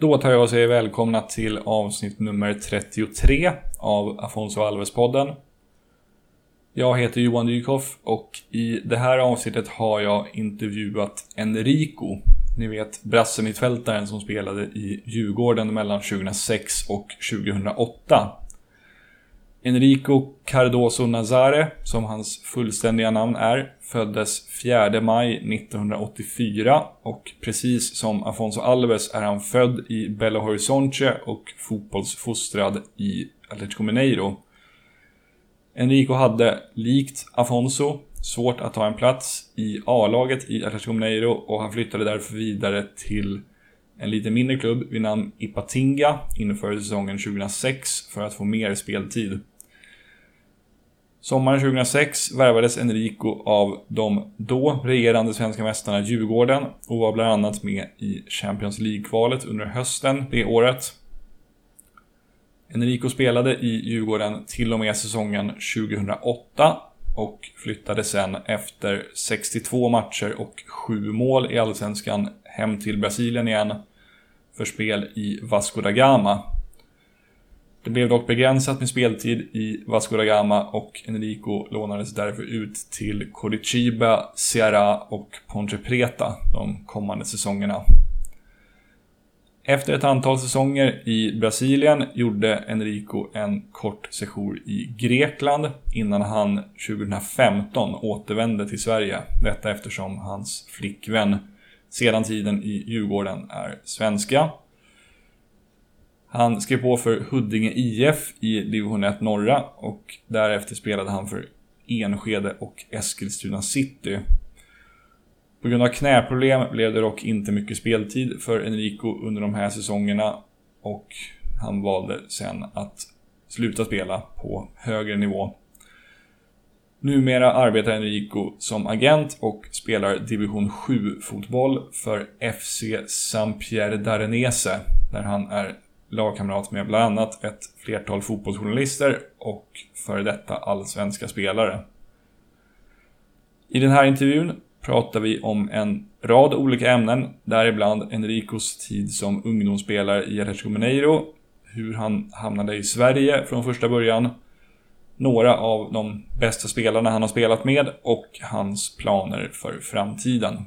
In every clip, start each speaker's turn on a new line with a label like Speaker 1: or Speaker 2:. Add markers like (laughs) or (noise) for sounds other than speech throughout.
Speaker 1: Då tar jag och säger välkomna till avsnitt nummer 33 av Afonso Alves-podden. Jag heter Johan Dykhoff och i det här avsnittet har jag intervjuat Enrico. Ni vet brassemittfältaren som spelade i Djurgården mellan 2006 och 2008. Enrico Cardoso Nazare, som hans fullständiga namn är, föddes 4 maj 1984 och precis som Afonso Alves är han född i Belo Horizonte och fotbollsfostrad i Atletico Mineiro. Enrico hade, likt Afonso, svårt att ta en plats i A-laget i Atletico Mineiro och han flyttade därför vidare till en lite mindre klubb vid namn Ipatinga inför säsongen 2006 för att få mer speltid. Sommaren 2006 värvades Enrico av de då regerande svenska mästarna Djurgården och var bland annat med i Champions League-kvalet under hösten det året. Enrico spelade i Djurgården till och med säsongen 2008 och flyttade sen efter 62 matcher och 7 mål i Allsvenskan hem till Brasilien igen för spel i Vasco da Gama. Det blev dock begränsat med speltid i Vasco da Gama och Enrico lånades därför ut till Coritiba, Ceará och Ponte Preta de kommande säsongerna. Efter ett antal säsonger i Brasilien gjorde Enrico en kort sejour i Grekland innan han 2015 återvände till Sverige. Detta eftersom hans flickvän sedan tiden i Djurgården är svenska. Han skrev på för Huddinge IF i division 1 norra och därefter spelade han för Enskede och Eskilstuna City. På grund av knäproblem blev det dock inte mycket speltid för Enrico under de här säsongerna och han valde sen att sluta spela på högre nivå. Numera arbetar Enrico som agent och spelar division 7-fotboll för FC Sampierre Darenese där han är lagkamrat med bland annat ett flertal fotbollsjournalister och före detta allsvenska spelare. I den här intervjun pratar vi om en rad olika ämnen, däribland Enricos tid som ungdomsspelare i Atletico Mineiro, hur han hamnade i Sverige från första början, några av de bästa spelarna han har spelat med och hans planer för framtiden.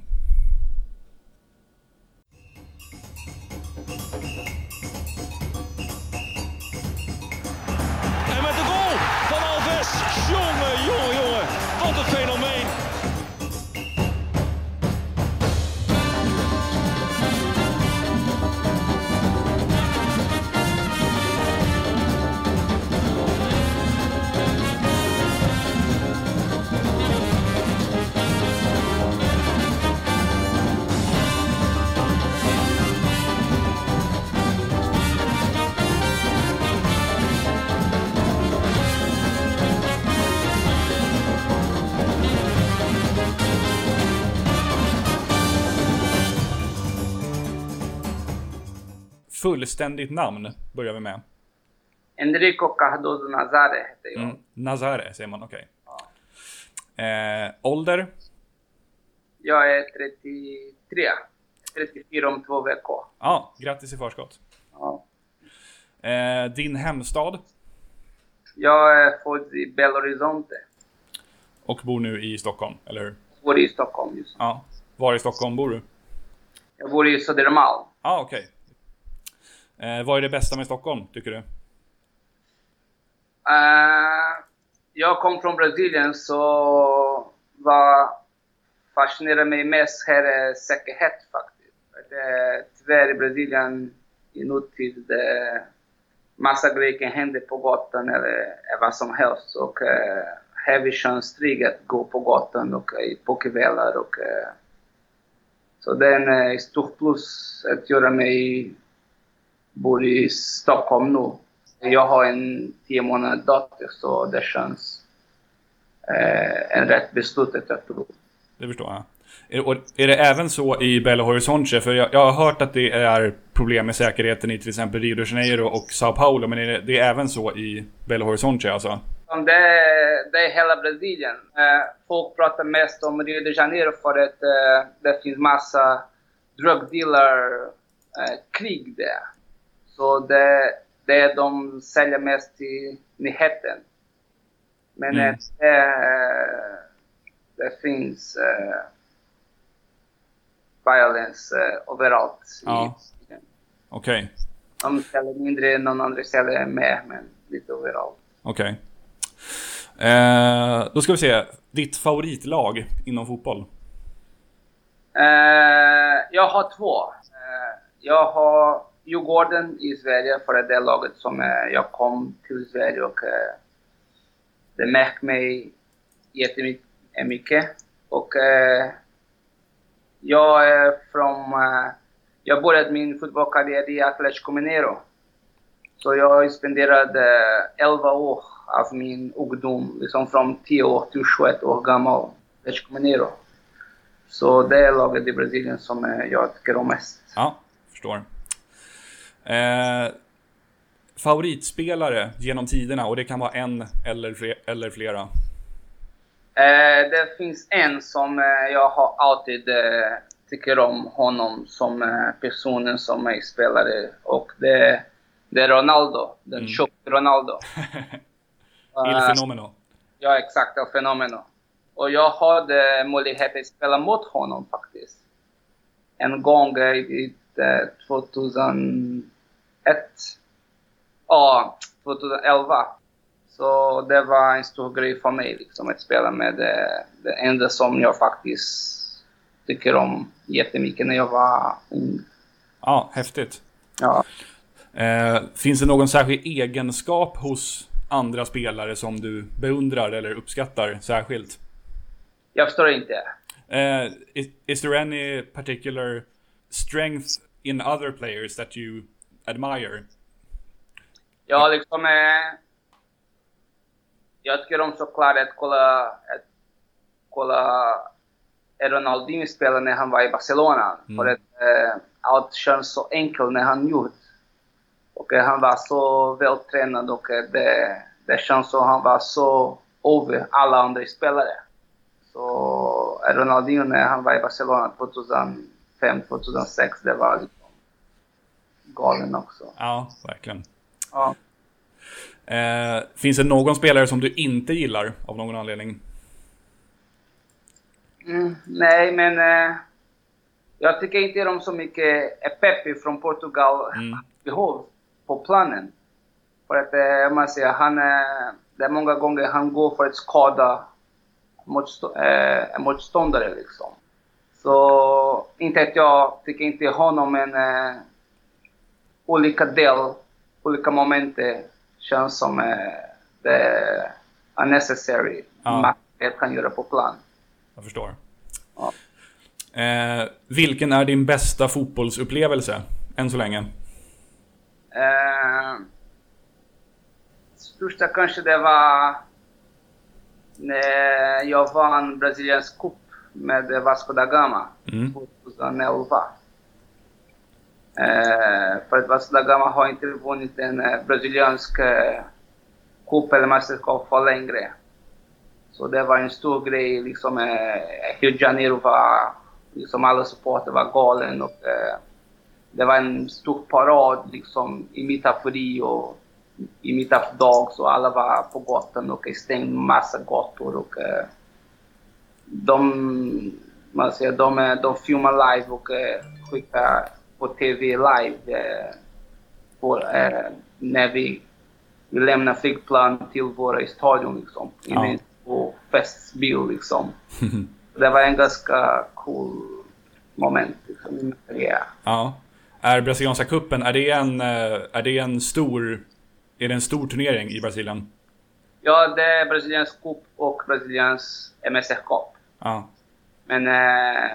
Speaker 1: Fullständigt namn börjar vi med.
Speaker 2: Enrico Cardoso Nazare heter jag. Mm,
Speaker 1: Nazare säger man, okej. Okay. Ja. Eh, ålder?
Speaker 2: Jag är 33. 34 om två veckor.
Speaker 1: Ja, ah, grattis i förskott. Ja. Eh, din hemstad?
Speaker 2: Jag är född i Belo Horizonte.
Speaker 1: Och bor nu i Stockholm, eller hur?
Speaker 2: Bor i Stockholm just
Speaker 1: nu. Ja. Var i Stockholm bor du?
Speaker 2: Jag bor i Södermalm.
Speaker 1: Ja, ah, okej. Okay. Eh, vad är det bästa med Stockholm, tycker du? Uh,
Speaker 2: jag kom från Brasilien, så vad fascinerar mig mest här är säkerhet faktiskt. Det, tyvärr i Brasilien i nutid, det, massa grejer kan hända på gatan eller vad som helst. Och uh, här vi känns att gå på gatan och eh, på kvällar. Och, uh, så det är en uh, stor plus att göra mig bor i Stockholm nu. Jag har en tio månader dotter så det känns eh, en rätt beslutet jag tror.
Speaker 1: Det förstår jag. Är, är det även så i Belo Horizonte? För jag, jag, har hört att det är problem med säkerheten i till exempel Rio de Janeiro och Sao Paulo. Men är det, det är även så i Belo Horizonte alltså?
Speaker 2: Det är, det är hela Brasilien. Eh, folk pratar mest om Rio de Janeiro för att eh, det finns massa drugdealer Eh, krig där. Så det, det de säljer mest i nyheten. Men
Speaker 1: Mm.
Speaker 2: det, det finns uh, violence uh, överallt.
Speaker 1: Ja. Okej,
Speaker 2: de säljer mindre, någon annan säljer mer, men lite överallt.
Speaker 1: okej. Eh, då ska vi se. Ditt favoritlag inom fotboll?
Speaker 2: Eh, jag har två. Eh, jag har Djurgården i Sverige, för det är laget som eh, jag kom till Sverige och eh, det märkte mig jättemycket. Eh, och eh, jag är från... Eh, jag började min fotbollskarriär i Atletico Mineiro. Så jag spenderade eh, 11 år av min ungdom, liksom från 10 år till 21 år gammal, Atletico Mineiro. Så det är laget i Brasilien som eh, jag tycker om mest.
Speaker 1: Ja, förstår. Eh, favoritspelare genom tiderna och det kan vara en eller, eller flera.
Speaker 2: Eh, det finns en som eh, jag har alltid eh, tycker om honom som eh, personen som är spelare och det, det är Ronaldo, den
Speaker 1: Mm.
Speaker 2: tjocka Ronaldo. (laughs)
Speaker 1: Il
Speaker 2: Eh,
Speaker 1: fenomeno.
Speaker 2: Ja, exakt. El Fenomeno. Och jag hade möjlighet att spela mot honom faktiskt. En gång i 2001. Ja, 2011. Så det var en stor grej för mig liksom, att spela med det, det enda som jag faktiskt tycker om jättemycket när jag var ung.
Speaker 1: Ja, häftigt.
Speaker 2: Ja.
Speaker 1: Eh, finns det någon särskild egenskap hos andra spelare som du beundrar eller uppskattar särskilt?
Speaker 2: Jag förstår inte.
Speaker 1: Eh, is, is there any particular strength in other players that you admire?
Speaker 2: Ja, liksom... Eh, jag tycker om såklart att kolla, att kolla Ronaldinho spela när han var i Barcelona.
Speaker 1: Mm.
Speaker 2: För att eh, allt känns så enkelt när han gjorde. Och eh, han var så vältränad och eh, det, det känns som han var så över alla andra spelare. Så Ronaldinho när han var i Barcelona 2005-2006, det var liksom galen också.
Speaker 1: Ja, verkligen.
Speaker 2: Ja.
Speaker 1: Eh, finns det någon spelare som du inte gillar av någon anledning?
Speaker 2: Mm, nej, men eh, jag tycker inte om så mycket Pepe från Portugal
Speaker 1: Mm.
Speaker 2: behov på planen. För att eh, man säger, han, eh, det är många gånger han går för att skada motstå eh, motståndare liksom. Så inte att jag tycker inte honom, men eh, olika del, olika moment eh, känns som eh, det är unnecessary.
Speaker 1: Ja.
Speaker 2: Man kan göra på plan.
Speaker 1: Jag förstår.
Speaker 2: Ja.
Speaker 1: Eh, vilken är din bästa fotbollsupplevelse? Än så länge.
Speaker 2: Eh, största kanske det var när jag vann Brasiliens cup med Vasco da Gama
Speaker 1: Mm.
Speaker 2: 2011. Eh, för att Vasco da Gama har inte vunnit en eh, brasiliansk eh, cup eller mästerskap för längre. Så det var en stor grej. Liksom, eh, Rio de Janeiro var, liksom alla supporter var galen och eh, det var en stor parad liksom, i mitt av Rio, i mitt av dag, så alla var på gatan och stängde massa gator. Och, eh, de, man säger, de, de filmar live och eh, skickar på TV live eh, på, eh, när vi, lämnar flygplan till våra stadion. Liksom,
Speaker 1: Ja.
Speaker 2: en stor festbil. Liksom. (laughs) Det var en ganska cool moment liksom, karriär.
Speaker 1: Ja. Är Brasilianska cupen, är det en, är det en stor... Är det en stor turnering i Brasilien?
Speaker 2: Ja, det är Brasiliens cup och Brasiliens mästerskap.
Speaker 1: Ja.
Speaker 2: Men eh,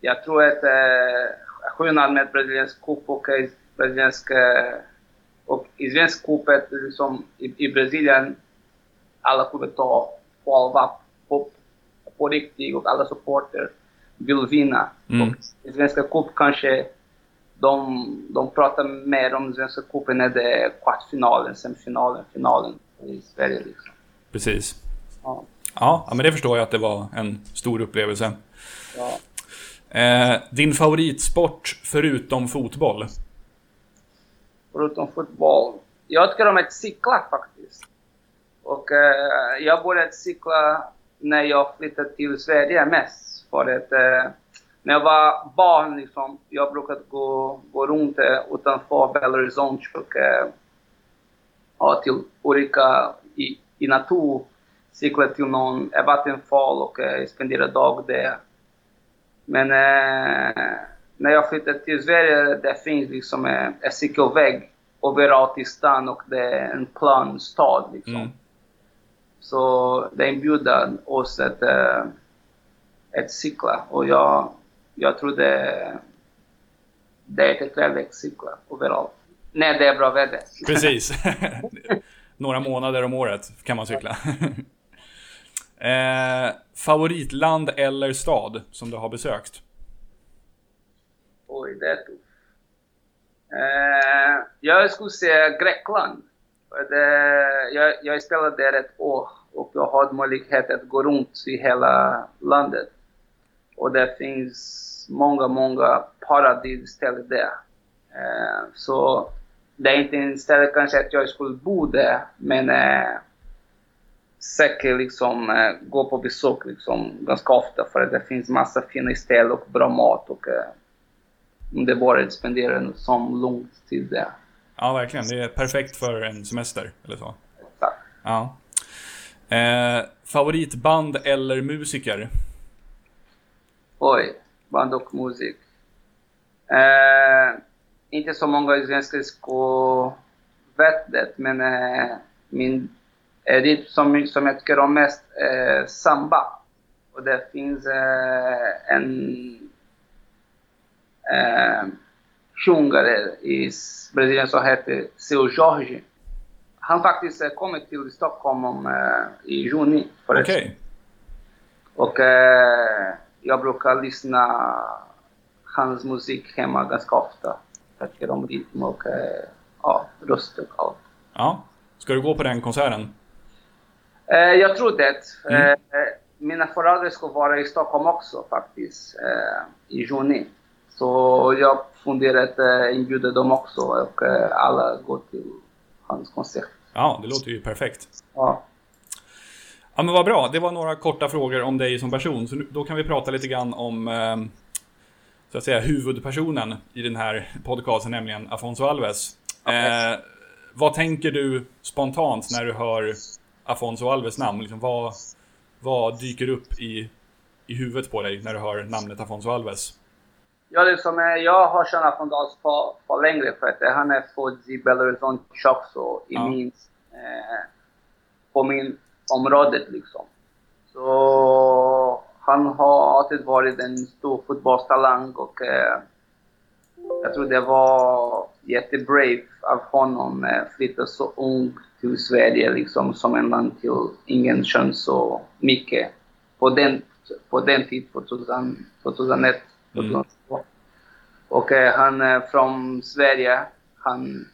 Speaker 2: jag tror att eh, skillnaden med Brasiliens cup och Brasiliens eh, och i svensk cup är liksom i, i Brasilien alla klubbar tar på allvar på, på riktigt och alla supporter vill vinna.
Speaker 1: Mm.
Speaker 2: Och i svenska cup kanske de, de pratar mer om svenska cupen när det är kvartsfinalen, semifinalen, finalen i Sverige liksom.
Speaker 1: Precis.
Speaker 2: Ja.
Speaker 1: Ja, men det förstår jag att det var en stor upplevelse.
Speaker 2: Ja.
Speaker 1: Eh, din favoritsport förutom fotboll?
Speaker 2: Förutom fotboll? Jag tycker om att cykla faktiskt. Och eh, jag började cykla när jag flyttade till Sverige mest. För att eh, när jag var barn, liksom, jag brukade gå, gå runt eh, utanför Belo Horizonte och eh, till olika i, i natur, cykla till någon vattenfall och eh, spendera dag där. Men eh, när jag flyttade till Sverige, det finns liksom eh, en cykelväg överallt i stan och det är en plan stad liksom. Mm. Så det inbjuder oss att, äh, att cykla och jag, jag tror det, det är ett att cykla överallt. När det är bra väder.
Speaker 1: Precis. (laughs) Några månader om året kan man cykla eh, favoritland eller stad som du har besökt?
Speaker 2: Oj, det är tufft. Eh, jag skulle säga Grekland. Det, jag, jag spelade där ett år och jag har möjlighet att gå runt i hela landet. Och det finns många, många paradisställen där. Eh, så det är inte en ställe kanske att jag skulle bo där, men eh, säkert liksom eh, gå på besök liksom ganska ofta för att det finns massa fina ställen och bra mat och eh, underbara att spendera en sån lång tid där.
Speaker 1: Ja, verkligen. Det är perfekt för en semester, eller så.
Speaker 2: Tack.
Speaker 1: Ja. Eh, favoritband eller musiker?
Speaker 2: Oj, band och musik. Eh, inte så många i svenska vet det, men eh, min det som, som jag tycker om mest är samba. Och det finns eh, en eh, sjungare i Brasilien som heter Seu Jorge. Han faktiskt eh, kommit till Stockholm om, eh, i juni
Speaker 1: Okej. Okay.
Speaker 2: Och eh, jag brukar lyssna hans musik hemma ganska ofta. Jag tycker om rytm och eh, ja, röst och allt.
Speaker 1: Ja. Ska du gå på den konserten?
Speaker 2: Eh, jag tror det. Mm. Eh, mina föräldrar ska vara i Stockholm också faktiskt i juni. Så jag funderar att uh, inbjuda dem också och alla går till hans konsert.
Speaker 1: Ja, det låter ju perfekt.
Speaker 2: Ja.
Speaker 1: Ja men vad bra, det var några korta frågor om dig som person. Så då kan vi prata lite grann om eh, så att säga huvudpersonen i den här podcasten, nämligen Afonso Alves. Okay. Eh, vad tänker du spontant när du hör Afonso Alves namn? Liksom, vad, vad dyker upp i, i huvudet på dig när du hör namnet Afonso Alves?
Speaker 2: Ja, liksom, jag har känt Afonso för, för längre för att han är född i Belo Horizonte också, i ja. min, eh, på min området liksom. Så han har alltid varit en stor fotbollstalang och eh, jag tror det var jättebrave av honom att eh, flytta så ung till Sverige liksom som en land till ingen känns så mycket på den, på den tiden, 2000, 2001, 2002. Mm. Och eh, han är från Sverige, han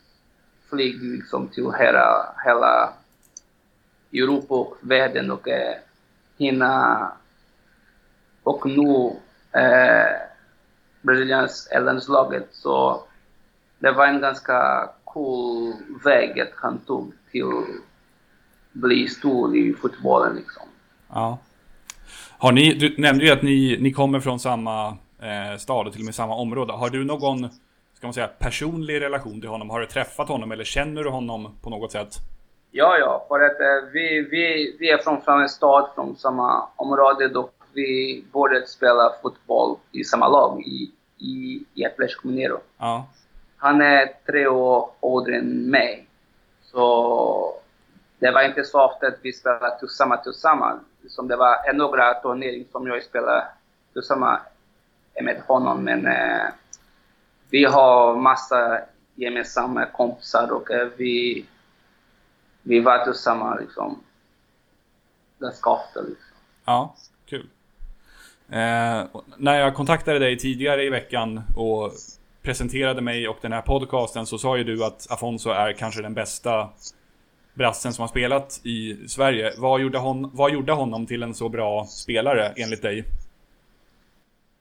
Speaker 2: flyger liksom till hela, hela Europa och världen och eh, hinna och nu eh, Brasiliens landslaget. Så det var en ganska cool väg att han tog till att bli stor i fotbollen liksom.
Speaker 1: Ja. Har ni, du nämnde ju att ni, ni kommer från samma eh, stad och till och med samma område. Har du någon, ska man säga, personlig relation till honom? Har du träffat honom eller känner du honom på något sätt?
Speaker 2: Ja, ja, för att eh, vi, vi, vi är från samma stad, från samma område och vi började spela fotboll i samma lag i, i, i Atlético Mineiro.
Speaker 1: Ja.
Speaker 2: Han är tre år äldre än mig. Så det var inte så ofta att vi spelade tillsammans tillsammans. Som det var några turneringar som jag spelade tillsammans med honom. Men eh, vi har massa gemensamma kompisar och eh, vi vi var tillsammans liksom ganska ofta. Liksom.
Speaker 1: Ja, Eh, när jag kontaktade dig tidigare i veckan och presenterade mig och den här podcasten så sa ju du att Afonso är kanske den bästa brassen som har spelat i Sverige. Vad gjorde, hon, vad gjorde honom till en så bra spelare enligt dig?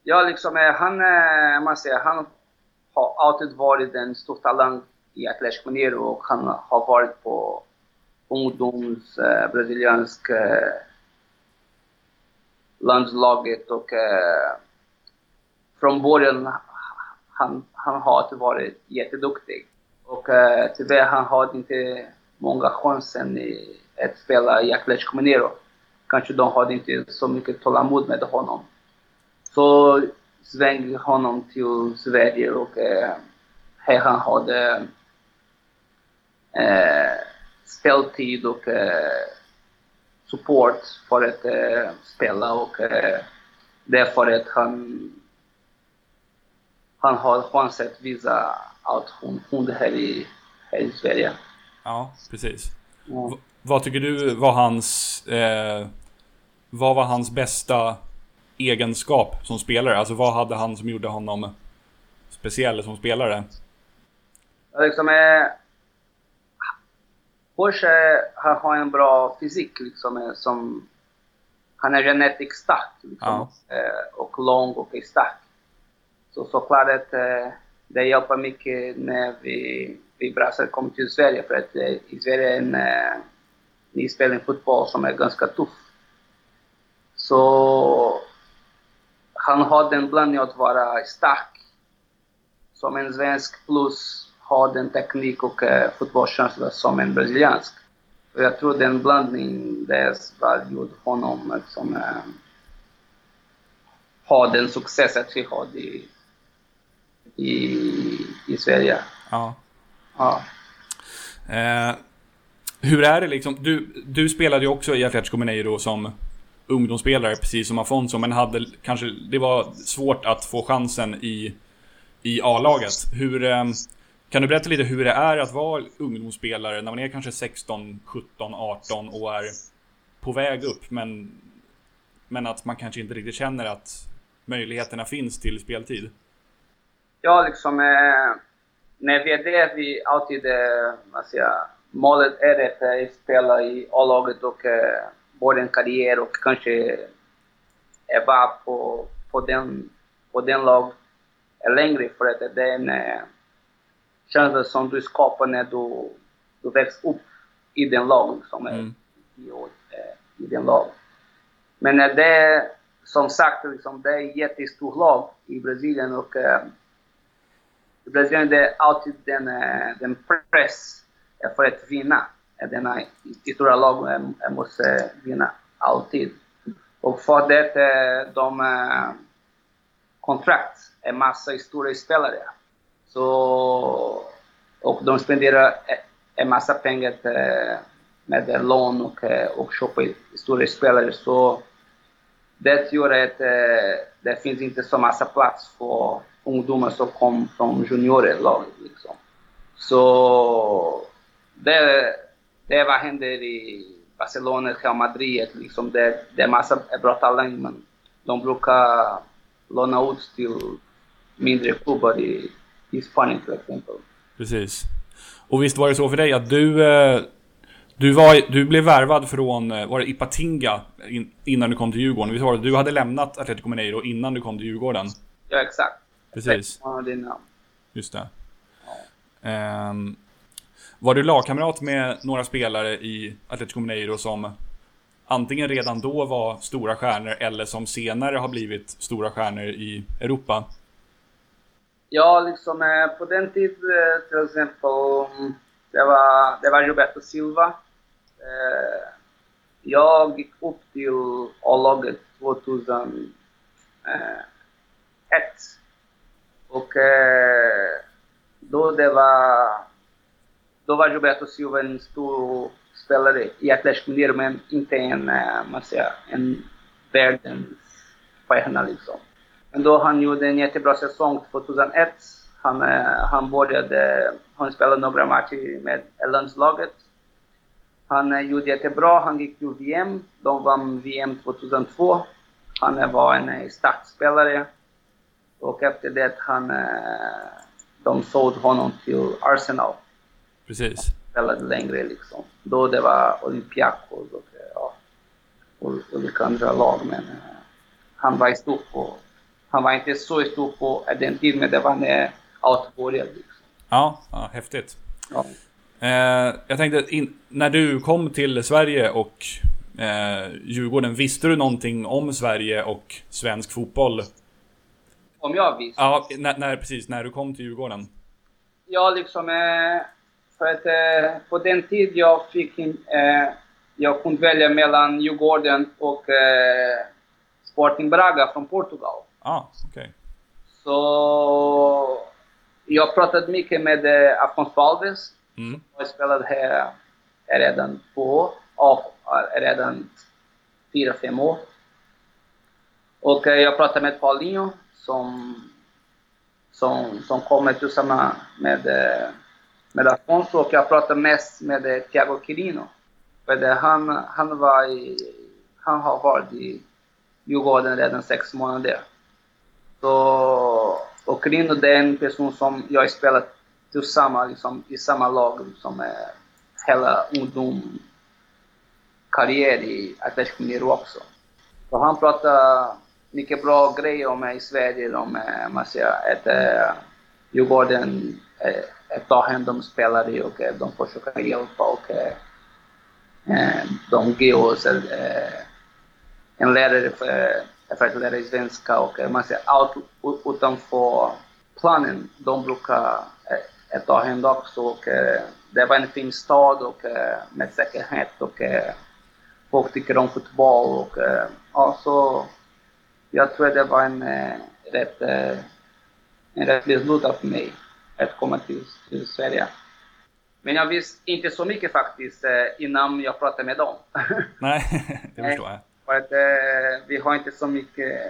Speaker 2: Ja, liksom eh, han, eh, man säger, han har alltid varit en stor talang i Atlético Mineiro och han har varit på ungdoms eh, brasiliansk eh, landslaget och eh, från början han, han har varit jätteduktig. Och eh, tyvärr han har inte många chanser att spela i Atletico Mineiro. Kanske de hade inte så mycket tålamod med honom. Så svängde honom till Sverige och eh, här han hade eh, speltid och eh, support för att eh, spela och eh, därför att han, han har chans att visa allt hon kunde här i, här i Sverige.
Speaker 1: Ja, precis. Ja. Vad tycker du var hans, eh, vad var hans bästa egenskap som spelare? Alltså vad hade han som gjorde honom speciell som spelare?
Speaker 2: Liksom, eh, Porsche har en bra fysik liksom, som... Han är genetiskt stark liksom, ja. Eh, och lång och stark. Så såklart att eh, det hjälper mycket när vi, vi brassar kommer till Sverige för att eh, i Sverige är en, ni spelar en fotboll som är ganska tuff. Så han har den blandningen att vara stark som en svensk plus har den teknik och eh, fotbollskänsla som en brasiliansk. Och jag tror den blandning det var gjort honom liksom, eh, ha den success att vi har i, i, i Sverige.
Speaker 1: Ja. ja. Eh, hur är det liksom? Du, du spelade ju också i Atletico Mineiro som ungdomsspelare, precis som Afonso, men hade kanske, det var svårt att få chansen i, i A-laget. Hur, eh, kan du berätta lite hur det är att vara ungdomsspelare när man är kanske 16, 17, 18 och är på väg upp men, men att man kanske inte riktigt känner att möjligheterna finns till speltid?
Speaker 2: Ja, liksom eh, när vi är där, vi alltid, eh, vad säger, målet är att eh, spela i A-laget och eh, både en karriär och kanske eh, är bara på, på, den, på den lag eh, längre för att det är en eh, eh, känsla som du skapar när du, du växer upp i den lagen som är mm. i, eh, i den lagen. Men det är som sagt, liksom, det är ett jättestort lag i Brasilien och uh, i Brasilien det är alltid den, uh, den press för att vinna. Denna stora lag måste vinna alltid. Och för det de kontrakt är massa stora spelare. Så, och de spenderar e, en massa pengar eh, med lån och, eh, och köpa stora spelare. Så det gör att eh, det finns inte så massa plats för ungdomar som kommer från juniorlag. Liksom. Så det, det vad händer i Barcelona, Real Madrid, liksom det, det är massa bra talang men de brukar låna ut till mindre klubbar i i Spanien till exempel.
Speaker 1: Precis. Och visst var det så för dig att du, eh, du, var, du blev värvad från, eh, var det Ipatinga innan du kom till Djurgården? Visst var det, du hade lämnat Atletico Mineiro innan du kom till Djurgården?
Speaker 2: Ja, exakt.
Speaker 1: Precis. Just det. Ja. Um, var du lagkamrat med några spelare i Atletico Mineiro som antingen redan då var stora stjärnor eller som senare har blivit stora stjärnor i Europa?
Speaker 2: Ja, liksom eh, på den tiden eh, till exempel, det var, det var Roberto Silva. Eh, jag gick upp till A-laget 2001. Eh, Och eh, då det var, då var Roberto Silva en stor spelare i Atlético Mineiro, men inte en, eh, man säger, en världens stjärna liksom. Då han gjorde en jättebra säsong 2001. Han, eh, han började, han spelade några matcher med landslaget. Han eh, gjorde jättebra, han gick till VM. De vann VM 2002. Han var en startspelare. Och efter det han, de sålde honom till Arsenal.
Speaker 1: Precis.
Speaker 2: Han spelade längre liksom. Då det var Olympiakos och ja, olika andra lag. Men han var stor på han var inte så stor på den tiden, men det var när allt började. Liksom.
Speaker 1: Ja, ja, häftigt. Ja. Eh, jag tänkte, in, när du kom till Sverige och eh, Djurgården, visste du någonting om Sverige och svensk fotboll?
Speaker 2: Om jag visste?
Speaker 1: Ja, när, när, precis, när du kom till Djurgården.
Speaker 2: Ja, liksom, eh, för att eh, på den tid jag fick in, eh, jag kunde välja mellan Djurgården och eh, Sporting Braga från Portugal.
Speaker 1: Ah. Okay.
Speaker 2: Så jag pratade mycket med eh, Afonso Alves.
Speaker 1: Mm.
Speaker 2: Jag spelade här redan två år, och redan fyra, fem år. Och eh, jag pratade med Paulinho som, som, som kommer tillsammans med, eh, med Afonso och jag pratade mest med eh, Thiago Quirino. För han, han, var i, han har varit i Djurgården redan sex månader. Så, och Rino det är en person um som e jag har spelat tillsammans liksom, i samma lag e som e är um hela ungdomskarriär i Atletico Mineiro också. Så han pratar mycket bra grejer om i Sverige, om man säger att eh, Djurgården eh, tar hand om um spelare och eh, de försöker hjälpa och eh, de ger oss eh, en lärare för, för att lära svenska och man säger allt utanför planen. De brukar äh, ta hand också och äh, det var en fin stad och äh, med säkerhet och äh, folk tycker om fotboll och äh, ja, jag tror det var en äh, rätt, äh, en rätt beslut av mig att komma till, till Sverige. Men jag visste inte så mycket faktiskt äh, innan jag pratade med dem.
Speaker 1: Nej, (laughs) det förstår jag.
Speaker 2: För att äh, vi har inte så mycket,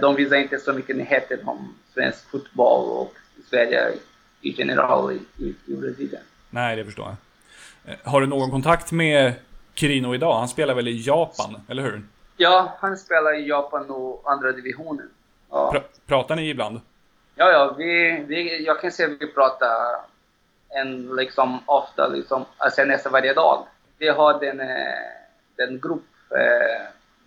Speaker 2: de visar inte så mycket nyheter om svensk fotboll och Sverige i general i, i, i Brasilien.
Speaker 1: Nej, det förstår jag. Har du någon kontakt med Kirino idag? Han spelar väl i Japan, eller hur?
Speaker 2: Ja, han spelar i Japan och andra divisionen. Ja.
Speaker 1: Pra pratar ni ibland?
Speaker 2: Ja, ja, vi, vi, jag kan säga att vi pratar en, liksom, ofta, liksom, alltså nästan varje dag. Vi har den, den grupp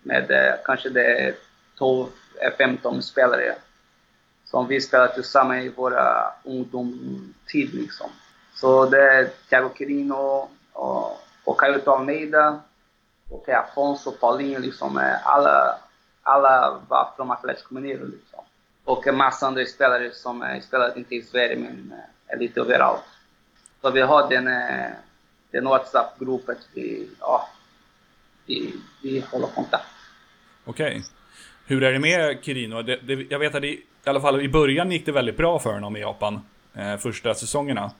Speaker 2: med eh, kanske det 12-15 eh, spelare som vi spelar tillsammans i våra ungdomstid. Liksom. Så det är Thiago Quirino och, och Caio Almeida och Afonso, Paulinho, liksom, alla, alla var från Atlético Mineiro. Liksom. Och en massa andra spelare som eh, spelar inte i Sverige men är lite överallt. Så vi har den, den WhatsApp-gruppen, vi, ja, vi, vi håller kontakt.
Speaker 1: Okej. Okay. Hur är det med Kirino? Det, det, jag vet att det, i alla fall i början gick det väldigt bra för honom i Japan. Eh, första säsongerna.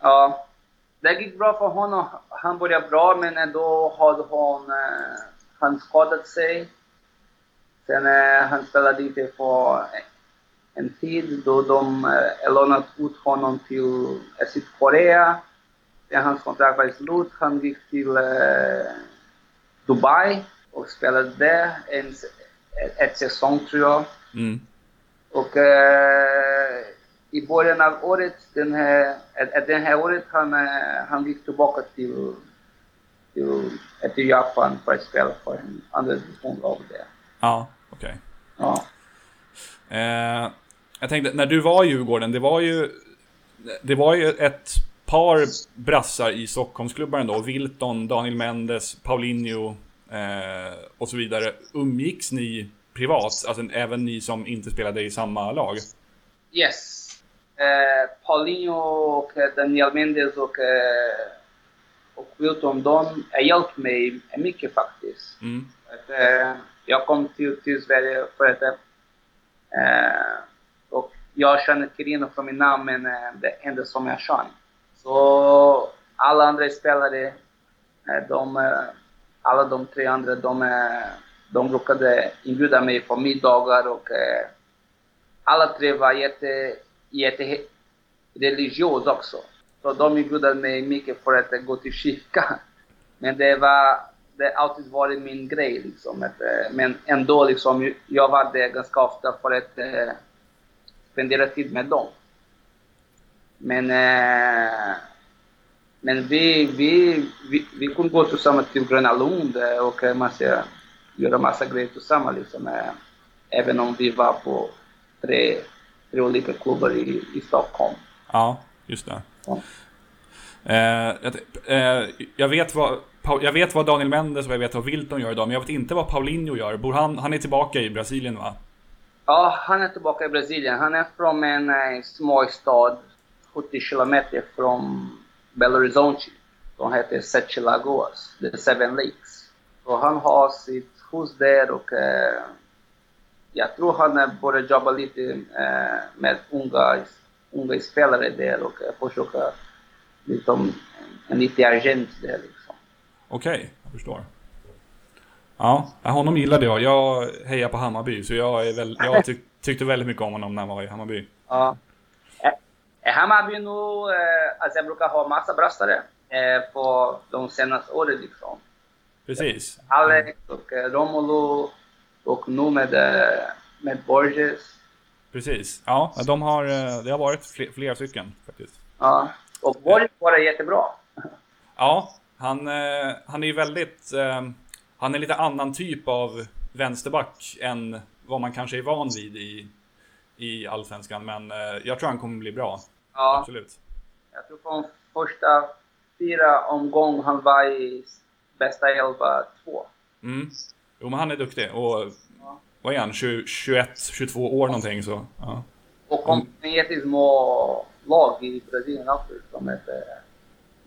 Speaker 2: Ja, det gick bra för honom. Han började bra, men då hade hon, eh, han skadat sig. Sen eh, han spelade inte för en tid då de eh, lånat ut honom till Sydkorea. Hans kontrakt var slut. Han gick till eh, Dubai och spelade där en, ett säsong tror jag.
Speaker 1: Mm.
Speaker 2: Och eh, i början av året, den här, den här året, han, han gick tillbaka till, till, till Japan för att spela för en andra division där.
Speaker 1: Ja, okej. Okay.
Speaker 2: Ja.
Speaker 1: Eh, jag tänkte, när du var i Djurgården, det var ju, det var ju ett par brassar i Stockholmsklubbarna då. Wilton, Daniel Mendes, Paulinho eh, och så vidare. Umgicks ni privat? Alltså även ni som inte spelade i samma lag?
Speaker 2: Yes. Eh, Paulinho och Daniel Mendes och, eh, och Wilton, de har hjälpt mig mycket faktiskt.
Speaker 1: Mm.
Speaker 2: Att, eh, jag kom till, till Sverige för att eh, och jag känner Kirino från min namn, men eh, det enda som jag känner. Så alla andra spelare, eh, de, eh, alla de tre andra, de, de brukade inbjuda mig på middagar och eh, alla tre var jätte, jätte religiösa också. Så de inbjöd mig mycket för att gå till kyrkan. Men det var det har alltid varit min grej liksom. Att, eh, men ändå liksom, jag var där ganska ofta för att eh, spendera tid med dem. Men, eh, men vi, vi, vi, vi kunde gå tillsammans till Gröna Lund och man ska göra massa grejer tillsammans. Liksom, eh, även om vi var på tre, tre olika klubbar i, i Stockholm.
Speaker 1: Ja, just det.
Speaker 2: Ja.
Speaker 1: Eh, jag, eh, jag, vet vad, jag vet vad Daniel Mendes och jag vet vad Wilton gör idag, men jag vet inte vad Paulinho gör. Bor han, han är tillbaka i Brasilien va?
Speaker 2: Ja, han är tillbaka i Brasilien. Han är från en eh, småstad 70 kilometer från Belo Horizonte. Som heter Sete Lagoas, The Seven Lakes. Så han har sitt hus där och eh, jag tror han börjar jobba lite eh, med unga, unga spelare där och eh, försöka liksom, en lite agent där liksom.
Speaker 1: Okej, okay, jag förstår. Ja, honom gillade jag. Jag hejar på Hammarby, så jag, väl, jag tyck, tyckte väldigt mycket om honom när han var i Hammarby.
Speaker 2: Ja. Hammarby nu, eh, alltså jag brukar ha massa bröstare eh, på de senaste åren liksom.
Speaker 1: Precis.
Speaker 2: Alex och eh, Romulo och nu med, med Borges.
Speaker 1: Precis. Ja, de har, det har varit fler, flera stycken faktiskt.
Speaker 2: Ja, och Borges var jättebra.
Speaker 1: Ja, han, han är ju väldigt... Han är lite annan typ av vänsterback än vad man kanske är van vid i, i Allsvenskan. Men jag tror han kommer bli bra.
Speaker 2: Ja.
Speaker 1: Absolut.
Speaker 2: Jag tror från första fyra omgången han var i bästa elva två.
Speaker 1: Mm. Jo, men han är duktig. Och ja. vad är han? 20, 21, 22 år någonting så. Ja.
Speaker 2: Och kom från jättesmå lag i Brasilien också. Som ett,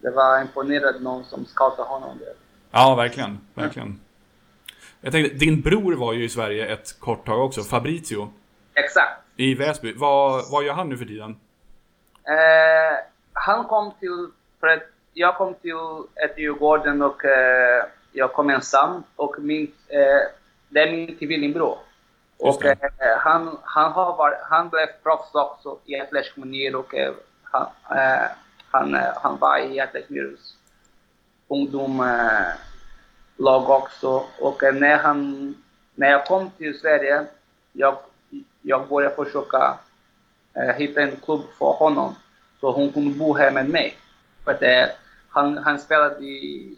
Speaker 2: det var imponerande någon som scoutade honom där.
Speaker 1: Ja, verkligen. Verkligen. Jag tänkte, din bror var ju i Sverige ett kort tag också, Fabrizio.
Speaker 2: Exakt.
Speaker 1: I Väsby. Vad, vad gör han nu för tiden?
Speaker 2: Eh, han kom till, för att jag kom till ett Djurgården och eh, jag kom ensam och min, eh, det är min tvillingbror. Och eh, han, han, har varit, han blev proffs också i Atletico Mineiro och eh, han, eh, han, han var i Atletico Mineiros ungdomslag också. Och när, han, när jag kom till Sverige, jag, jag började försöka hitta en klubb för honom så hon kunde bo här med mig. För att, han, han spelade i,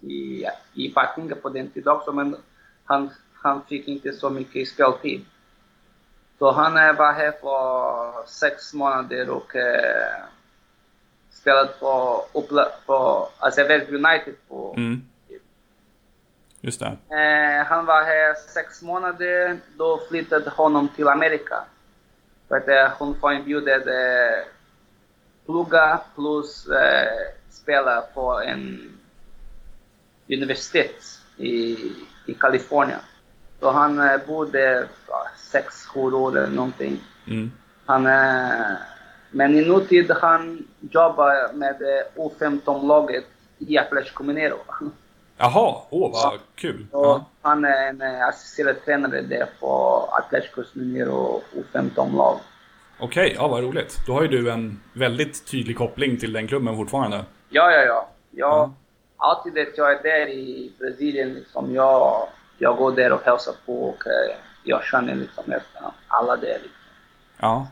Speaker 2: i, i Partille på den tiden också, men han, han fick inte så mycket speltid. Så han var här för sex månader och eh, spelade på alltså Väsby United. På,
Speaker 1: mm. Just det.
Speaker 2: Eh, han var här sex månader, då flyttade honom till Amerika. För att hon får inbjudet eh, plugga plus eh, spela på en universitet i, i Kalifornien. Så han eh, bodde sex, sju år eller någonting.
Speaker 1: Mm.
Speaker 2: Han, eh, men i nutid han jobbar med eh, U15-laget i Atletico Mineiro. (laughs)
Speaker 1: Jaha, åh vad ja. kul.
Speaker 2: Ja. Han är en eh, assisterande tränare där på Atletico Mineiro U15-lag.
Speaker 1: Okej, okay, ja vad roligt. Då har ju du en väldigt tydlig koppling till den klubben fortfarande.
Speaker 2: Ja, ja, ja. Jag, ja. Alltid att jag är där i Brasilien, liksom, jag, jag går där och hälsar på och eh, jag känner liksom nästan alla där. Liksom.
Speaker 1: Ja,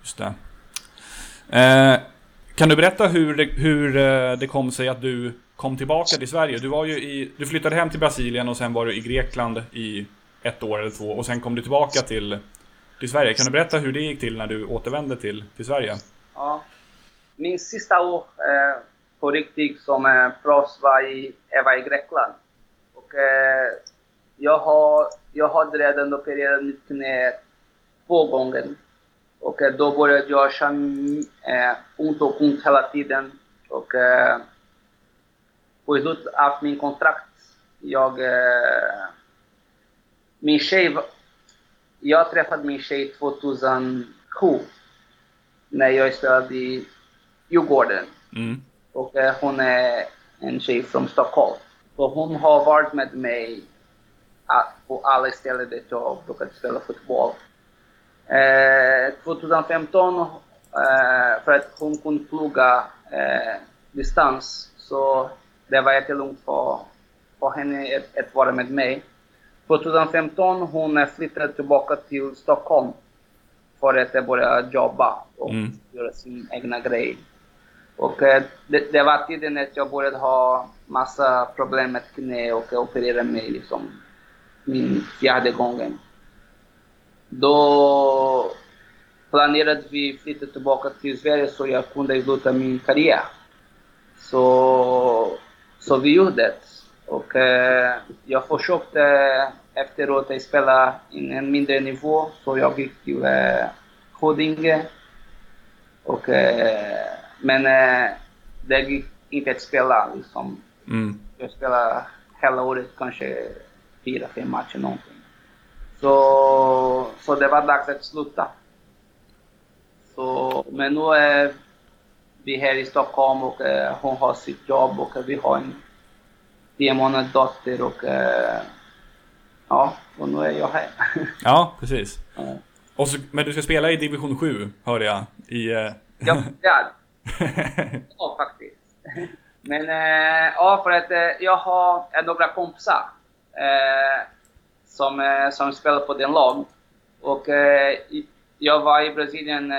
Speaker 1: just det. Eh, kan du berätta hur det, hur eh, det kom sig att du kom tillbaka till Sverige? Du, var ju i, du flyttade hem till Brasilien och sen var du i Grekland i ett år eller två och sen kom du tillbaka till, till Sverige. Kan du berätta hur det gick till när du återvände till, till Sverige?
Speaker 2: Ja. Min sista år eh, på riktigt som eh, proffs var i, var i Grekland. Och eh, jag, har, jag hade redan opererat mitt knä två gånger. Och eh, då började jag känna eh, ont och ont hela tiden. Och eh, på slutet av min kontrakt, jag... Eh, min tjej... Jag träffade min tjej 2007 när jag spelade i Djurgården.
Speaker 1: Mm.
Speaker 2: Och eh, hon är en tjej från Stockholm. Så hon har varit med mig på alla ställen där jag brukade spela fotboll. Eh, 2015, eh, för att hon kunde plugga eh, distans, så det var jättelugnt för, för henne att, att vara med mig. 2015 hon flyttade tillbaka till Stockholm för att börja jobba och mm. göra sin egna grej. Och eh, det, det, var tiden att jag började ha massa problem med knä och operera mig liksom min fjärde gången. då planerade vi flytta tillbaka till Sverige så jag kunde sluta min karriär. Så, så vi gjorde det. Och eh, jag försökte efteråt att spela in en mindre nivå, så jag gick till eh, Huddinge. Och, eh, men eh, det gick inte att spela liksom.
Speaker 1: Mm.
Speaker 2: Jag spelade hela året, kanske fyra, fem matcher någonting. Så, så det var dags att sluta. Så, men nu är vi här i Stockholm och eh, hon har sitt jobb och vi har en tio månaders dotter och eh, ja, och nu är jag här. (laughs)
Speaker 1: Ja, precis.
Speaker 2: Ja.
Speaker 1: Och så, men du ska spela i division 7, hörde jag. I, eh,
Speaker 2: Ja, (laughs) ja, ja faktiskt. Men eh, ja, för att eh, jag har några kompisar eh, som, eh, som spelar på den lag. Och jag var i Brasilien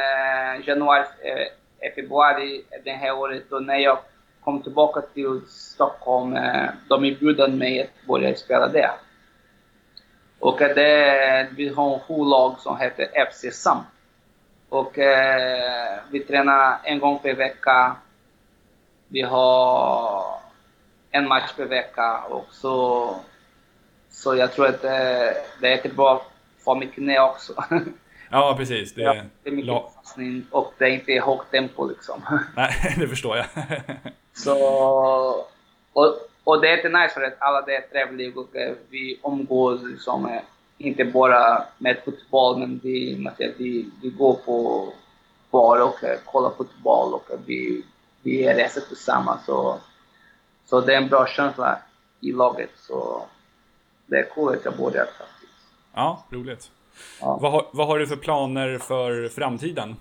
Speaker 2: januari, februari det här året och när jag kom tillbaka till Stockholm, eh, de erbjöd mig att börja spela där. Och eh, det, vi har ett lag som heter FC Sam. Och eh, vi tränar en gång per vecka. Vi har en match per vecka och så, så jag tror att det, det är jättebra för mitt knä också. (laughs)
Speaker 1: ja, precis. Det,
Speaker 2: Ja, det är mycket
Speaker 1: la-
Speaker 2: och det är inte högt tempo liksom. (laughs)
Speaker 1: Nej, det förstår jag. (laughs)
Speaker 2: Så, och, och det är inte nice för att alla det är trevliga och eh, vi umgås liksom, eh, inte bara med fotboll men vi, man säger, vi, vi går på bar och eh, kollar fotboll och vi, vi reser tillsammans. Så, så det är en bra känsla i laget. Så det är coolt att jag började faktiskt.
Speaker 1: ja, roligt.
Speaker 2: Ja.
Speaker 1: Vad, har, vad har du för planer för framtiden?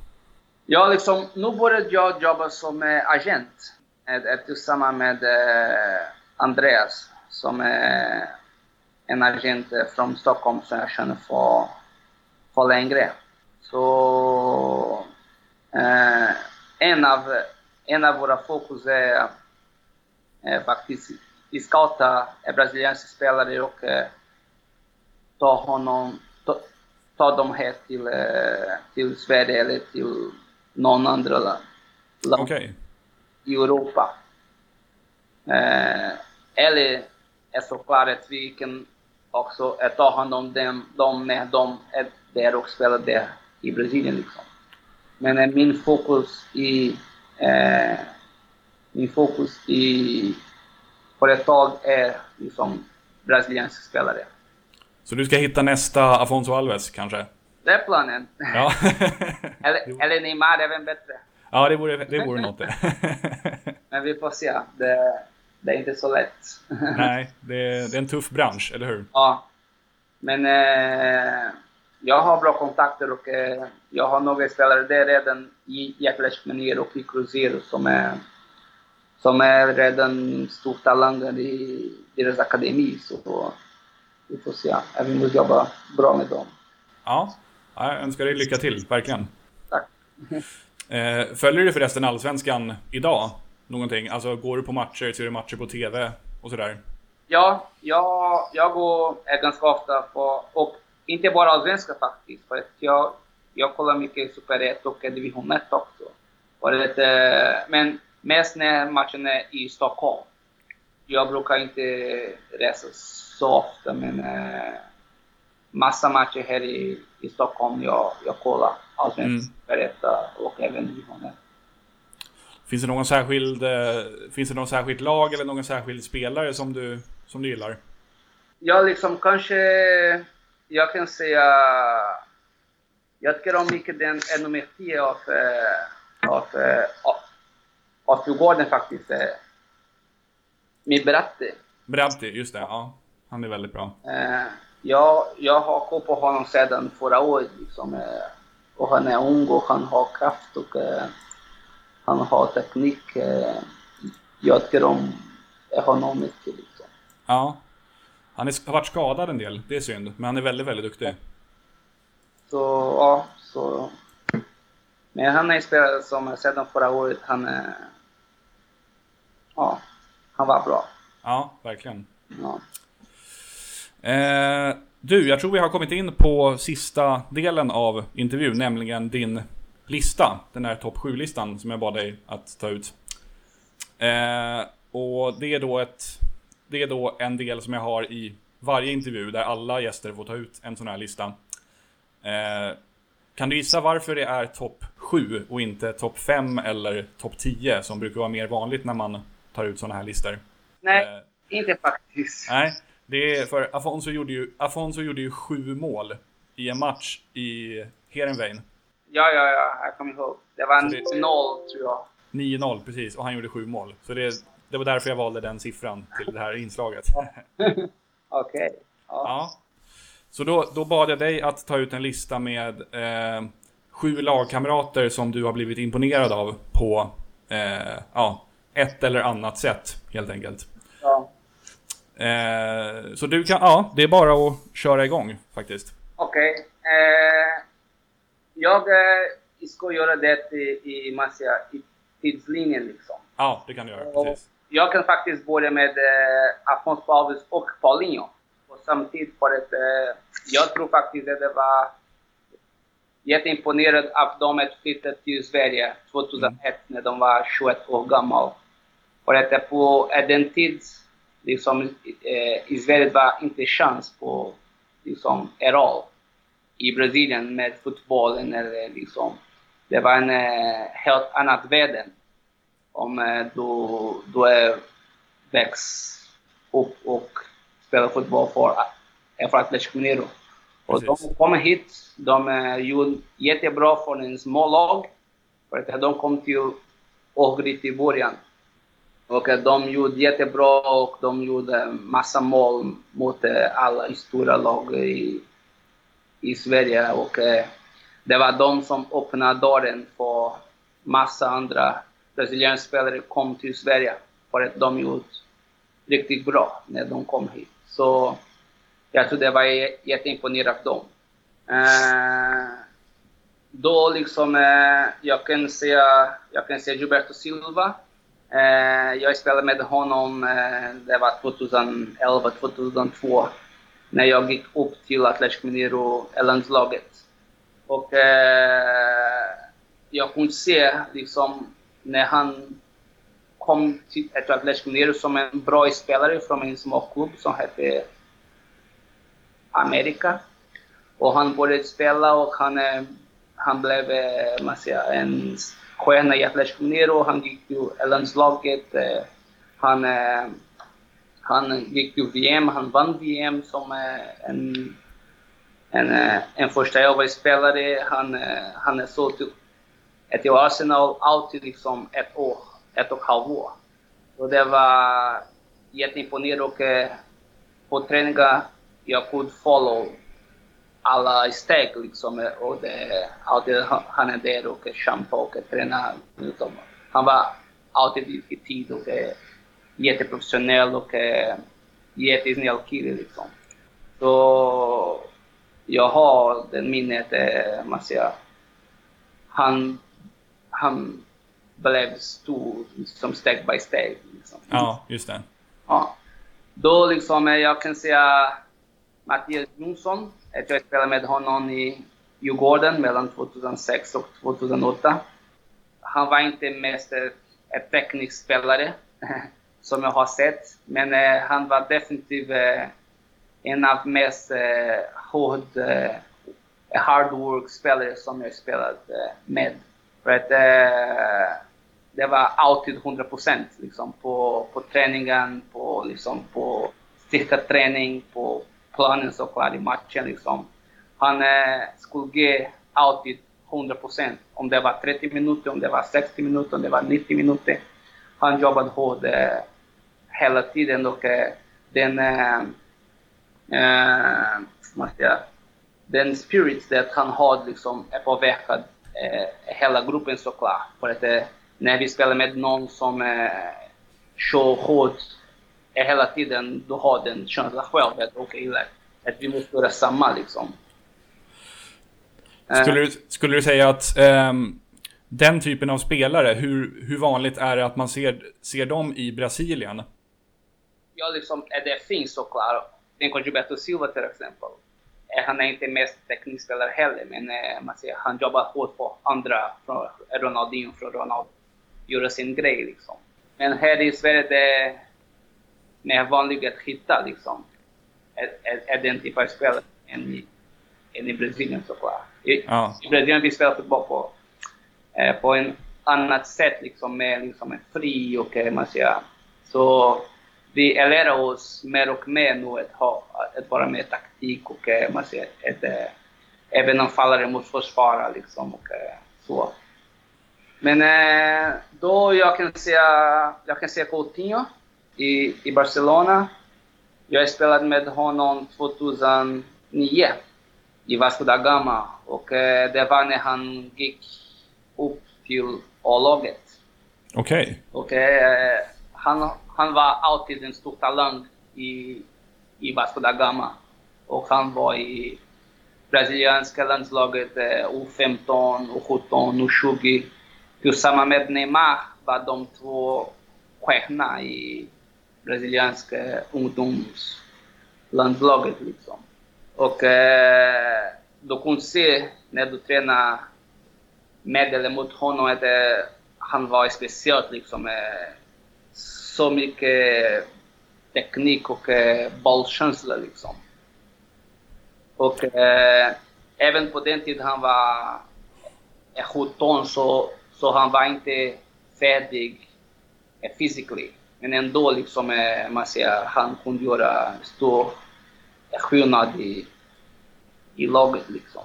Speaker 2: Ja, liksom, nu började jag jobba som eh, agent eh, tillsammans med eh, Andreas som är en agent från Stockholm som jag känner för, för längre. Så eh, en, av, en av våra fokus är eh, faktiskt att scouta brasilianska spelare och eh, ta honom, ta, ta dem här till, eh, till Sverige eller till någon andra land, land
Speaker 1: Okej.
Speaker 2: i Europa. Eh, eller är såklart att vi kan också ta hand om dem, dem när de är där och spelar där i Brasilien. Liksom. Men eh, min fokus i eh, min fokus i företag är liksom brasilianska spelare.
Speaker 1: Så du ska hitta nästa Afonso Alves kanske?
Speaker 2: Det är planen.
Speaker 1: Ja. (laughs)
Speaker 2: eller, eller Neymar, även bättre.
Speaker 1: ja, det vore, det vore något det. (laughs)
Speaker 2: Men vi får se. Det, det är inte så lätt. (laughs)
Speaker 1: Nej, det är, det är en tuff bransch, eller hur?
Speaker 2: ja. Men eh, jag har bra kontakter och eh, jag har några spelare där redan i Mineiro och i Cruzeiro som är, som är redan stor talanger i deras akademi. Så vi får se. Vi måste jobba bra med dem.
Speaker 1: Ja, Ja, jag önskar dig lycka till, verkligen.
Speaker 2: Tack. (laughs)
Speaker 1: Eh, följer du förresten Allsvenskan idag? Någonting? Alltså, går du på matcher, ser du matcher på TV och sådär?
Speaker 2: Ja, jag, jag går ganska ofta på, och inte bara allsvenska faktiskt, för att jag, jag kollar mycket Super 1 och Division 1 också. Att, eh, men mest när matchen är i Stockholm. Jag brukar inte resa så ofta, men eh, massa matcher här i, i Stockholm jag, jag kollar. Allsvenska, Super 1 och även Division 1.
Speaker 1: Finns det någon särskild, eh, finns det någon särskild lag eller någon särskild spelare som du, som du gillar?
Speaker 2: Ja, liksom kanske jag kan säga... Jag tycker om mycket den är nummer 10 av, eh, av, eh, av, av Djurgården faktiskt. Eh, Mibrati.
Speaker 1: Bradti, just det. Ja, han är väldigt bra.
Speaker 2: Eh, jag, jag har koll på honom sedan förra året. Liksom, eh, och han är ung och han har kraft och eh, han har teknik. Eh, jag tycker om honom mycket. Liksom.
Speaker 1: Ja. Han är, har varit skadad en del, det är synd. Men han är väldigt, väldigt duktig.
Speaker 2: Så ja, så... Men han är spelare som sedan förra året, han är... Ja, han var bra.
Speaker 1: Ja, verkligen.
Speaker 2: Ja.
Speaker 1: Eh, Du, jag tror vi har kommit in på sista delen av intervjun, nämligen din lista. Den här topp 7-listan som jag bad dig att ta ut. Eh, och det är då ett... Det är då en del som jag har i varje intervju där alla gäster får ta ut en sån här lista. Eh, kan du gissa varför det är topp 7 och inte topp 5 eller topp 10 som brukar vara mer vanligt när man tar ut såna här listor?
Speaker 2: Nej, eh, inte faktiskt.
Speaker 1: Nej, det är för Afonso gjorde ju, Afonso gjorde ju sju mål i en match i Heerenveen.
Speaker 2: Ja, ja, ja, jag kommer ihåg. Det var 9-0 tror jag. 9-0,
Speaker 1: precis. Och han gjorde sju mål. Så det, det var därför jag valde den siffran till det här inslaget. (laughs)
Speaker 2: Okej. Okay.
Speaker 1: Ja. ja. Så då, då bad jag dig att ta ut en lista med eh, sju lagkamrater som du har blivit imponerad av på eh, ja, ett eller annat sätt, helt enkelt. Eh, så du kan, ja, det är bara att köra igång faktiskt.
Speaker 2: Okej. Okay. Eh, jag eh, ska göra det i, i, massa, i tidslinjen liksom.
Speaker 1: Ja, det kan du göra. Precis.
Speaker 2: Jag kan faktiskt börja med eh, Afonso Alves och Paulinho. Och samtidigt för att eh, jag tror faktiskt att det var jätteimponerad av dem att flytta till Sverige 2001 mm. när de var 21 år gamla. För att på den tiden liksom, eh, i Sverige var inte chans på liksom, roll i Brasilien med fotbollen. Eller, liksom, det var en eh, helt annat värde om eh, du, du är växt upp och spelar fotboll för, eh, för Atletico Mineiro. Och de kom hit, de eh, gjorde jättebra för en små lag. För att de kom till Ohrid i början. Och eh, de gjorde jättebra och de gjorde massa mål mot eh, alla stora lag i, i Sverige. Och eh, det var de som öppnade dörren för massa andra brasilianska spelare kom till Sverige. För att de gjorde riktigt bra när de kom hit. Så jag tror det var jätteimponerande av dem. Uh, då liksom, uh, jag kan säga, jag kan säga Gilberto Silva. Eh, jag spelade med honom, eh, det var 2011, 2002. När jag gick upp till Atletico Mineiro, landslaget. Och eh, jag kunde se liksom när han kom till Atletico Mineiro som en bra spelare från en småklubb som hette Amerika. Och han började spela och han, han blev man säger, en stjärna i Atletico Mineiro. Han gick till landslaget. Eh, han, eh, han gick till VM, han vann VM som eh, en, en, en första spelare. Han, han är så till, till Arsenal alltid liksom ett år, ett och ett halvt år. Och det var jätteimponerande och på träningar jag kunde follow alla steg liksom. Och det, alltid han är där och kämpar och tränar. Liksom. Han var alltid i tid och jätteprofessionell och jättesnäll kille liksom. Så jag har det minnet, man säger, han, han blev stor som steg by steg. Liksom.
Speaker 1: Ja, just det.
Speaker 2: Ja. Då liksom, jag kan säga Mattias Jonsson. Jag spelade med honom i Djurgården mellan 2006 och 2008. Han var inte mest en teknisk spelare (laughs) som jag har sett, men eh, han var definitivt eh, en av mest eh, hård, eh, hard work-spelare som jag spelat eh, med. För att eh, det var alltid 100 procent liksom, på, på träningen, på, liksom, på styrketräning, på planen såklart i matchen. Liksom. Han eh, skulle ge alltid 100 procent. Om det var 30 minuter, om det var 60 minuter, om det var 90 minuter. Han jobbade hårt eh, hela tiden och eh, den, eh, eh, den spirit det han har liksom är påverkad eh, hela gruppen såklart. För att eh, när vi spelar med någon som eh, kör hårt hela tiden du har den känslan själv att okej, okay, att vi måste göra samma liksom.
Speaker 1: Skulle du, skulle du säga att um, den typen av spelare, hur, hur vanligt är det att man ser, ser dem i Brasilien?
Speaker 2: Ja, liksom, det finns såklart. Tänk Gilberto Silva till exempel. han är inte mest teknikspelare heller, men eh, man ser, han jobbar hårt på andra, från Ronaldinho, från Ronaldo, göra sin grej liksom. Men här i Sverige det är mer vanligt att hitta liksom, identify spelare än i, än i Brasilien såklart. I,
Speaker 1: Ja.
Speaker 2: I Brasilien vi spelar fotboll på, eh, på en annat sätt liksom, med liksom en fri och eh, man säger, så vi lär oss mer och mer nu att, ha, att vara med taktik och eh, man säger, ett, eh, även anfallare mot försvarare liksom och eh, så. Men eh, då jag kan säga, jag kan säga Coutinho i, i Barcelona. Jag spelade med honom 2009 i Vasco da Gama och eh, det var när han gick upp till A-laget.
Speaker 1: Okej.
Speaker 2: Och eh, han, han var alltid en stor talang i, i Vasco da Gama. Och han var i brasilianska landslaget eh, U15, U17, U20. Tillsammans med Neymar var de två stjärnorna i brasilianska ungdomslandslaget. Liksom. Och eh, du kunde se när du tränade med eller mot honom att eh, han var speciellt liksom. Eh, så mycket teknik och eh, bollkänsla liksom. Och eh, även på den tiden han var eh, 17 så, så han var inte färdig eh, physically. Men ändå liksom, eh, man säger, han kunde göra stor eh, skillnad i, i laget liksom.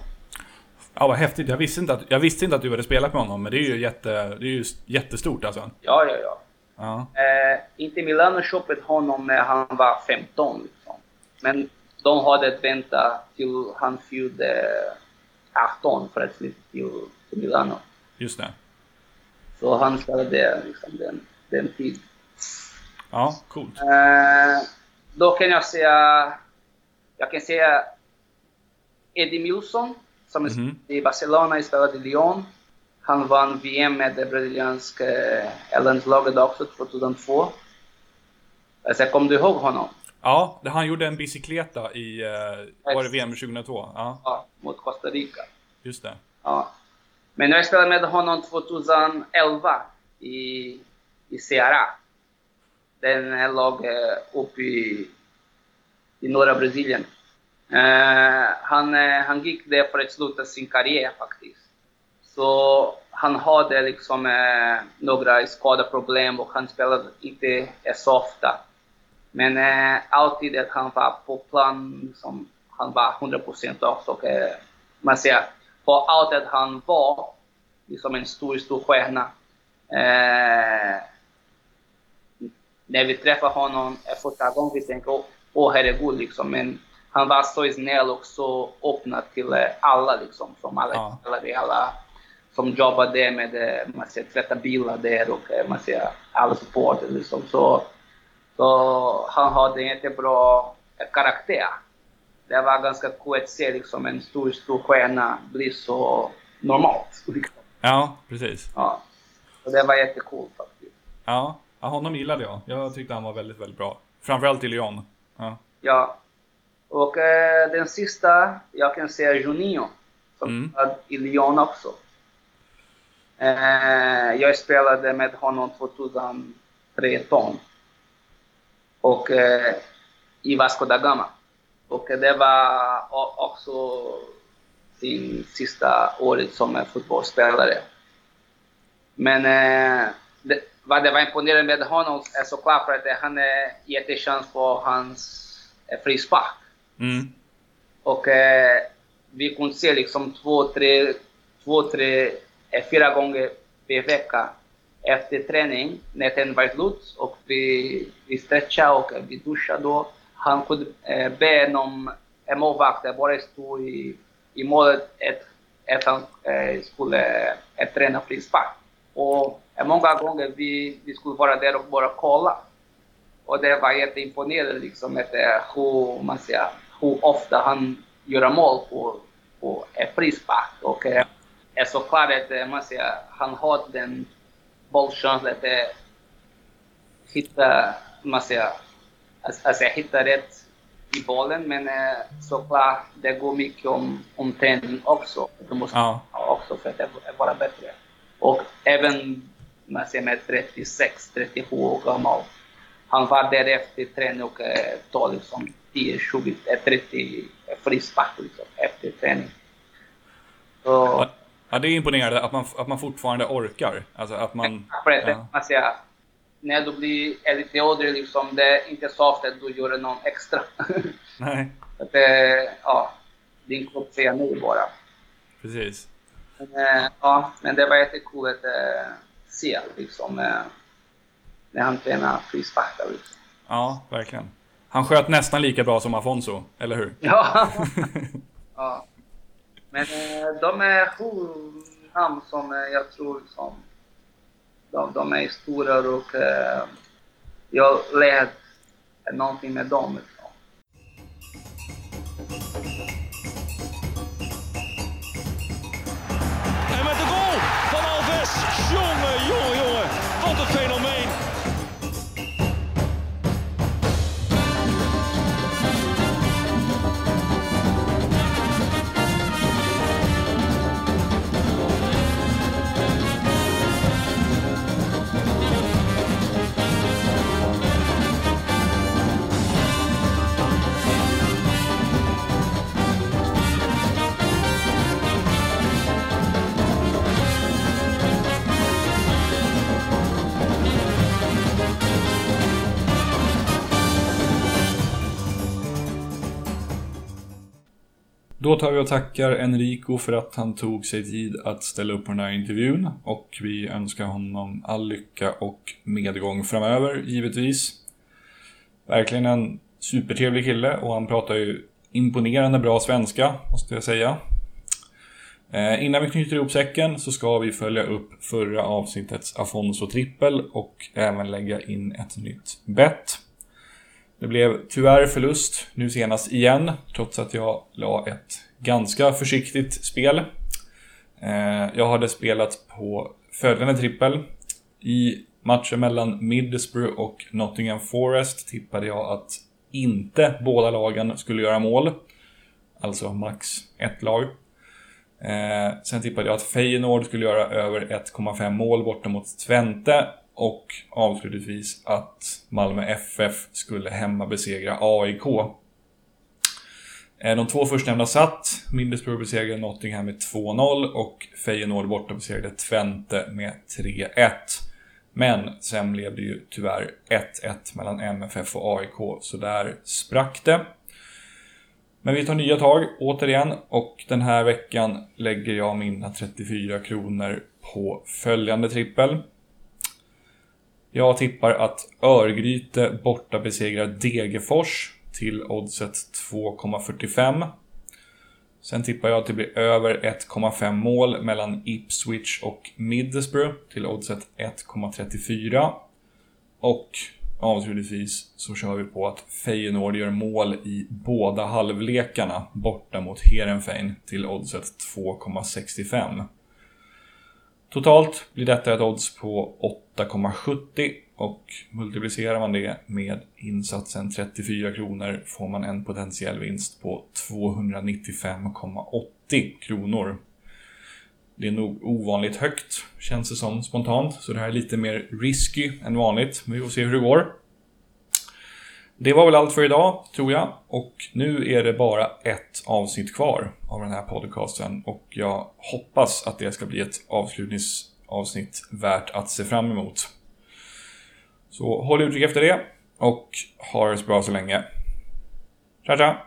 Speaker 1: Ja, vad häftigt. Jag visste, inte att, jag visste inte att du hade spelat med honom, men det är ju, jätte, det är ju jättestort alltså.
Speaker 2: Ja, ja, ja.
Speaker 1: Ja.
Speaker 2: Eh, inte Milano köpte honom när han var 15 liksom. Men de hade att vänta till han fyllde 18 för att flytta till, till Milano.
Speaker 1: Just det.
Speaker 2: Så han spelade liksom den, den tiden.
Speaker 1: Ja, coolt.
Speaker 2: Eh, då kan jag säga, jag kan säga Eddie Milson som är
Speaker 1: Mhm.
Speaker 2: i Barcelona, spelade i Lyon. Han vann VM med det brasilianska eh, landslaget också 2002. Alltså, kommer du ihåg honom?
Speaker 1: Ja, det- han gjorde en bicykleta i, eh, var det VM 2002? Ja,
Speaker 2: Ja, mot Costa Rica.
Speaker 1: just det.
Speaker 2: Ja. Men jag spelade med honom 2011 i, i Ceará. Den är lag uppe i, i norra Brasilien. Uh, han, eh, han gick där för att sluta sin karriär faktiskt. Så han hade liksom uh, några skadeproblem och han spelade inte så ofta. Men uh, alltid att han var på plan, liksom, han var 100% också. Och, man ser på allt att han var liksom en stor, stor stjärna. Eh, när vi träffar honom första gången vi tänker åh oh, herregud liksom. Men han var så snäll och så öppen till eh, alla liksom. Som alla
Speaker 1: Ja.
Speaker 2: spelare, alla som jobbar där med eh, man ser, tvätta bilar där och eh, man ser alla supporter liksom. Så, så han hade en jättebra karaktär. Det var ganska kul att se liksom en stor, stor stjärna bli så normalt. Liksom.
Speaker 1: Ja, precis.
Speaker 2: Ja. Så det var jättekul faktiskt.
Speaker 1: Ja, ja, honom gillade jag. Jag tyckte han var väldigt, väldigt bra. Framförallt i Lyon. Ja.
Speaker 2: Ja. Och eh, den sista, jag kan säga Juninho, som
Speaker 1: Mm.
Speaker 2: spelade i Lyon också. Eh, jag spelade med honom 2013. Och eh, i Vasco da Gama. Och det var också sin sista året som fotbollsspelare. Men eh, det, vad det var imponerande med honom är såklart för att han är jättechans på hans eh, frispark.
Speaker 1: Mm.
Speaker 2: Och eh, vi kunde se liksom två, tre, två, tre, eh, fyra gånger per vecka efter träning när den var slut och vi, vi stretchade och vi duschade då. Han kunde eh, be någon en målvakt bara stå i, i målet att, att han eh, skulle eh, träna frispark. Och eh, många gånger vi, vi skulle vara där och bara kolla. Och det var jätteimponerande liksom att eh, hur, man säger, hur ofta han gör mål på, på ett frispark. Och eh, är såklart att eh, man säger, han har den bollkänslan att eh, hitta, man säger, alltså, hitta rätt i bollen, men eh, såklart det går mycket om, om träning också. Du måste
Speaker 1: Ja.
Speaker 2: också för att vara bättre. Och även man ser med 36, 37 år gammal. Han var där efter träning och eh, tog liksom 10, 20, eh, 30 frispark liksom, efter träning. Så,
Speaker 1: Ja, det är imponerande att man, att man fortfarande orkar. Alltså att man... Ja.
Speaker 2: man när du blir lite äldre, liksom, det är inte så ofta att du gör någon extra. (laughs)
Speaker 1: Nej,
Speaker 2: att, eh, ja, din kropp säger nej bara.
Speaker 1: precis.
Speaker 2: Men, eh, ja, men det var jättekul att eh, se liksom, eh, när han tränar frisparkar. Liksom.
Speaker 1: Ja, verkligen. Han sköt nästan lika bra som Afonso, eller hur?
Speaker 2: Ja. (laughs) ja. Men eh, de är sju namn som eh, jag tror som de, de är stora och eh, jag lärde någonting med dem.
Speaker 1: Tar vi och tackar Enrico för att han tog sig tid att ställa upp på den här intervjun. Och vi önskar honom all lycka och medgång framöver, givetvis. Verkligen en supertrevlig kille och han pratar ju imponerande bra svenska, måste jag säga. Eh, innan vi knyter ihop säcken så ska vi följa upp förra avsnittets Afonso trippel och även lägga in ett nytt bett. Det blev tyvärr förlust nu senast igen, trots att jag la ett ganska försiktigt spel. Eh, jag hade spelat på följande trippel. I matchen mellan Middlesbrough och Nottingham Forest tippade jag att inte båda lagen skulle göra mål. Alltså max ett lag. Eh, sen tippade jag att Feyenoord skulle göra över 1,5 mål borta mot Twente. Och avslutningsvis att Malmö FF skulle hemma besegra AIK. Eh, de två förstnämnda satt. Middlesbrough besegrade Nottingham med 2-0 och Feyenoord borta besegrade Twente med 3-1. Men sen blev det ju tyvärr 1-1 mellan MFF och AIK, så där sprack det. Men vi tar nya tag återigen och den här veckan lägger jag mina 34 kronor på följande trippel. Jag tippar att Örgryte borta besegrar Degerfors till oddset 2,45. Sen tippar jag att det blir över 1,5 mål mellan Ipswich och Middlesbrough till oddset 1,34. Och avslutningsvis så kör vi på att Feyenoord gör mål i båda halvlekarna borta mot Heerenveen till oddset 2,65. Totalt blir detta ett odds på 8,70 och multiplicerar man det med insatsen 34 kronor får man en potentiell vinst på 295,80 kronor. Det är nog ovanligt högt, känns det som spontant, så det här är lite mer risky än vanligt, men vi får se hur det går. Det var väl allt för idag, tror jag. Och nu är det bara ett avsnitt kvar av den här podcasten. Och jag hoppas att det ska bli ett avslutningsavsnitt värt att se fram emot. Så håll utkik efter det och ha det så bra så länge. Tja tja!